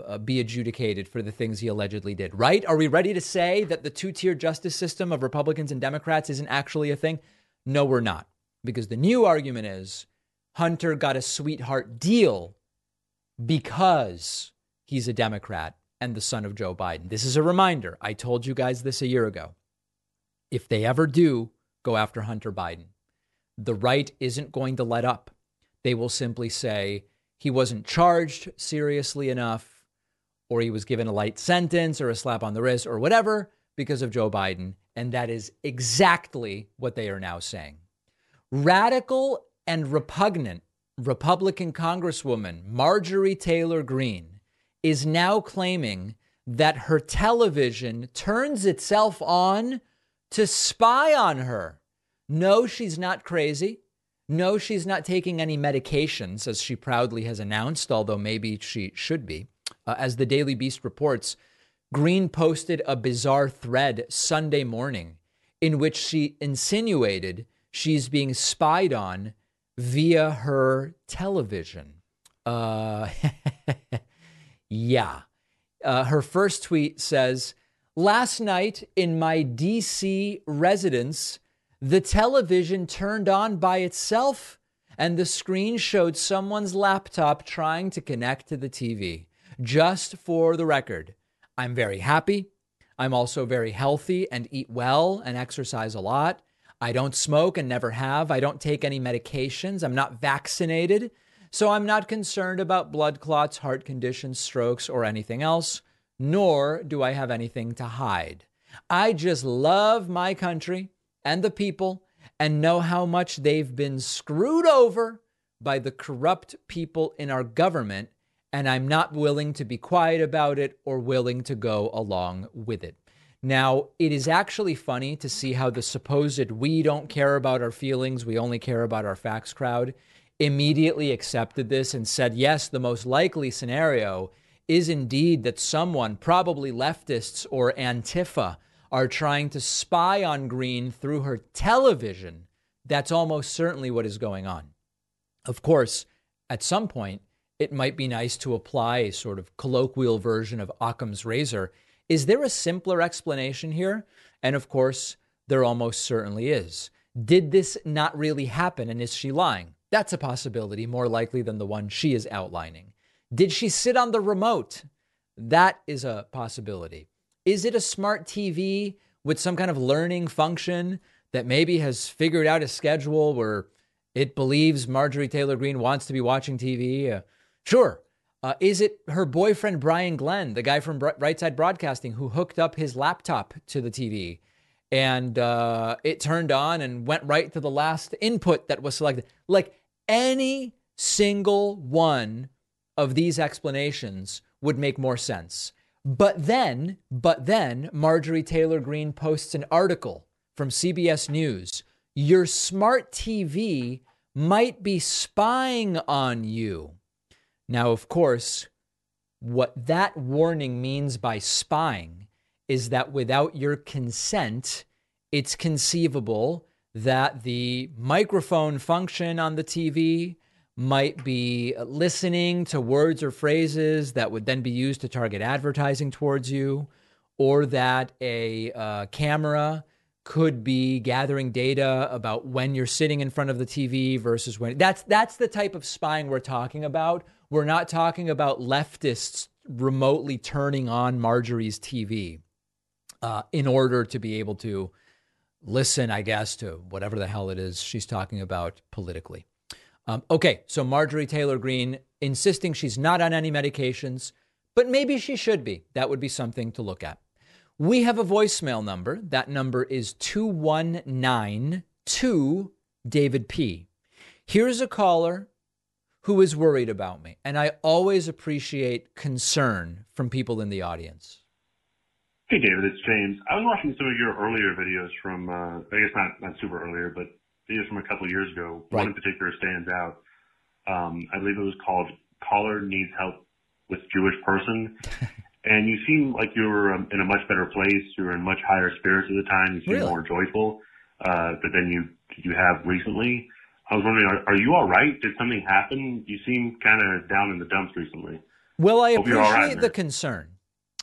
uh, be adjudicated for the things he allegedly did, right? Are we ready to say that the two tier justice system of Republicans and Democrats isn't actually a thing? No, we're not. Because the new argument is Hunter got a sweetheart deal because he's a Democrat and the son of Joe Biden. This is a reminder. I told you guys this a year ago. If they ever do go after Hunter Biden, the right isn't going to let up. They will simply say, he wasn't charged seriously enough, or he was given a light sentence or a slap on the wrist or whatever because of Joe Biden. And that is exactly what they are now saying. Radical and repugnant Republican Congresswoman Marjorie Taylor Greene is now claiming that her television turns itself on to spy on her. No, she's not crazy. No, she's not taking any medications, as she proudly has announced, although maybe she should be. Uh, as the Daily Beast reports, Greene posted a bizarre thread Sunday morning in which she insinuated she's being spied on via her television. Uh, [laughs] yeah. Uh, her first tweet says Last night in my DC residence, the television turned on by itself, and the screen showed someone's laptop trying to connect to the TV. Just for the record, I'm very happy. I'm also very healthy and eat well and exercise a lot. I don't smoke and never have. I don't take any medications. I'm not vaccinated. So I'm not concerned about blood clots, heart conditions, strokes, or anything else, nor do I have anything to hide. I just love my country and the people and know how much they've been screwed over by the corrupt people in our government. And I'm not willing to be quiet about it or willing to go along with it. Now, it is actually funny to see how the supposed we don't care about our feelings, we only care about our facts crowd immediately accepted this and said, yes, the most likely scenario is indeed that someone, probably leftists or Antifa, are trying to spy on Greene through her television, that's almost certainly what is going on. Of course, at some point, it might be nice to apply a sort of colloquial version of Occam's razor. Is there a simpler explanation here? And of course, there almost certainly is. Did this not really happen and is she lying? That's a possibility, more likely than the one she is outlining. Did she sit on the remote? That is a possibility. Is it a smart TV with some kind of learning function that maybe has figured out a schedule where it believes Marjorie Taylor Greene wants to be watching TV? Uh, sure. Uh, is it her boyfriend, Brian Glenn, the guy from Right Side Broadcasting, who hooked up his laptop to the TV and uh, it turned on and went right to the last input that was selected? Like any single one of these explanations would make more sense. But then, but then Marjorie Taylor Greene posts an article from CBS News. Your smart TV might be spying on you. Now, of course, what that warning means by spying is that without your consent, it's conceivable that the microphone function on the TV might be listening to words or phrases that would then be used to target advertising towards you, or that a uh, camera could be gathering data about when you're sitting in front of the TV versus when that's that's the type of spying we're talking about. We're not talking about leftists remotely turning on Marjorie's TV uh, in order to be able to listen, I guess, to whatever the hell it is she's talking about politically. Um, okay, so Marjorie Taylor Greene insisting she's not on any medications, but maybe she should be. That would be something to look at. We have a voicemail number. That number is 2192 David P. Here's a caller who is worried about me, and I always appreciate concern from people in the audience. Hey, David, it's James. I was watching some of your earlier videos from, uh, I guess not, not super earlier, but videos from a couple of years ago. Right. One in particular stands out. Um, I believe it was called Caller Needs Help with Jewish Person. [laughs] and you seem like you were um, in a much better place. You were in much higher spirits at the time. You seem really? more joyful uh, than you you have recently. I was wondering, are, are you all right? Did something happen? You seem kind of down in the dumps recently. Well, I Hope appreciate right, the concern.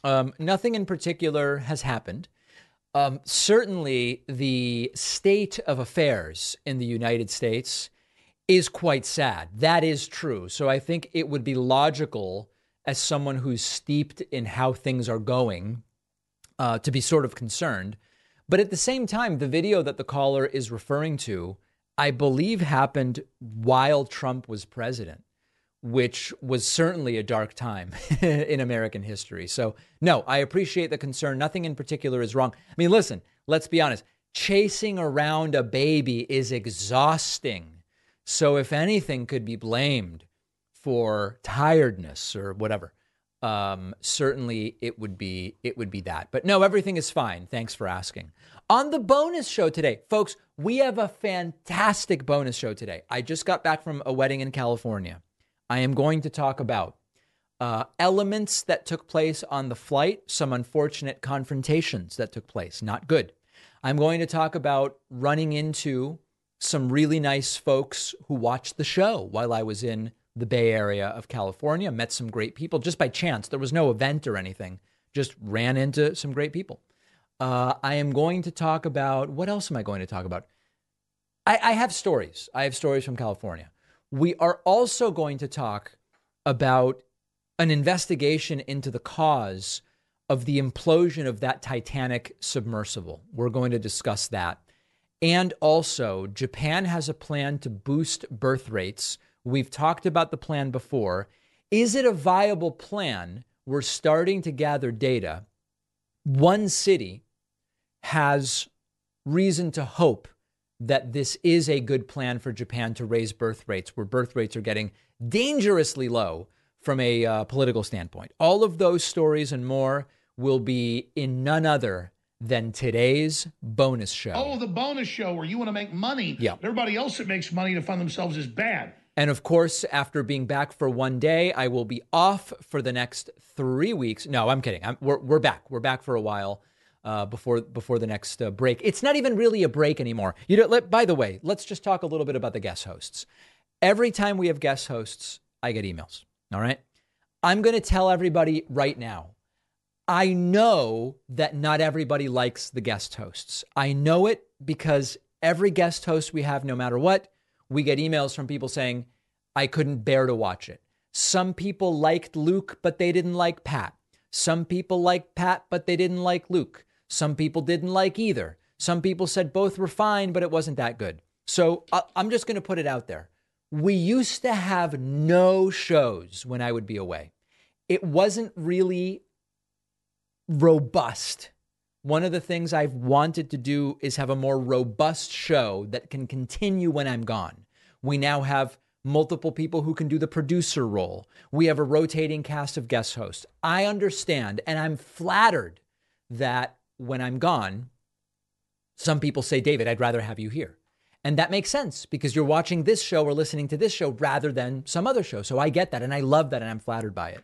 Um, nothing in particular has happened. Um, certainly, the state of affairs in the United States is quite sad. That is true. So I think it would be logical, as someone who's steeped in how things are going, uh, to be sort of concerned. But at the same time, the video that the caller is referring to, I believe, happened while Trump was president which was certainly a dark time [laughs] in American history. So, no, I appreciate the concern. Nothing in particular is wrong. I mean, listen, let's be honest. Chasing around a baby is exhausting. So, if anything could be blamed for tiredness or whatever, um, certainly it would be it would be that. But no, everything is fine. Thanks for asking. On the bonus show today, folks, we have a fantastic bonus show today. I just got back from a wedding in California. I am going to talk about uh, elements that took place on the flight, some unfortunate confrontations that took place, not good. I'm going to talk about running into some really nice folks who watched the show while I was in the Bay Area of California, met some great people just by chance. There was no event or anything, just ran into some great people. Uh, I am going to talk about what else am I going to talk about? I, I have stories. I have stories from California. We are also going to talk about an investigation into the cause of the implosion of that Titanic submersible. We're going to discuss that. And also, Japan has a plan to boost birth rates. We've talked about the plan before. Is it a viable plan? We're starting to gather data. One city has reason to hope that this is a good plan for Japan to raise birth rates, where birth rates are getting dangerously low from a uh, political standpoint. All of those stories and more will be in none other than today's bonus show. Oh, the bonus show where you want to make money. Yeah. Everybody else that makes money to fund themselves is bad. And of course, after being back for one day, I will be off for the next three weeks. No, I'm kidding. I'm, we're, we're back. We're back for a while uh, before before the next uh, break. It's not even really a break anymore. You know. Let, by the way, let's just talk a little bit about the guest hosts. Every time we have guest hosts, I get emails. All right. I'm going to tell everybody right now. I know that not everybody likes the guest hosts. I know it because every guest host we have, no matter what, we get emails from people saying, I couldn't bear to watch it. Some people liked Luke, but they didn't like Pat. Some people liked Pat, but they didn't like Luke. Some people didn't like either. Some people said both were fine, but it wasn't that good. So I- I'm just going to put it out there. We used to have no shows when I would be away. It wasn't really robust. One of the things I've wanted to do is have a more robust show that can continue when I'm gone. We now have multiple people who can do the producer role. We have a rotating cast of guest hosts. I understand, and I'm flattered that when I'm gone, some people say, David, I'd rather have you here. And that makes sense because you're watching this show or listening to this show rather than some other show. So I get that and I love that and I'm flattered by it.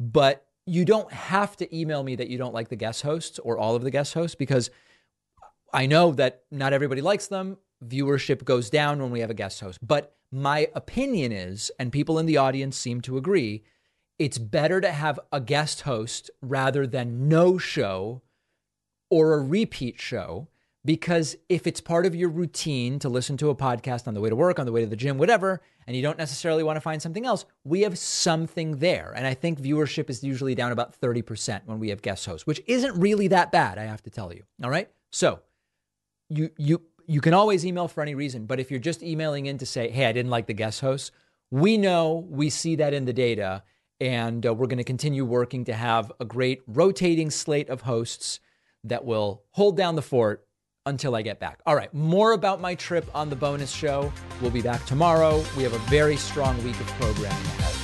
But you don't have to email me that you don't like the guest hosts or all of the guest hosts because I know that not everybody likes them. Viewership goes down when we have a guest host. But my opinion is, and people in the audience seem to agree, it's better to have a guest host rather than no show or a repeat show. Because if it's part of your routine to listen to a podcast on the way to work, on the way to the gym, whatever, and you don't necessarily want to find something else, we have something there. And I think viewership is usually down about 30% when we have guest hosts, which isn't really that bad, I have to tell you. All right. So you, you, you can always email for any reason, but if you're just emailing in to say, hey, I didn't like the guest host, we know we see that in the data, and uh, we're going to continue working to have a great rotating slate of hosts that will hold down the fort until I get back. All right, more about my trip on the bonus show. We'll be back tomorrow. We have a very strong week of programming ahead.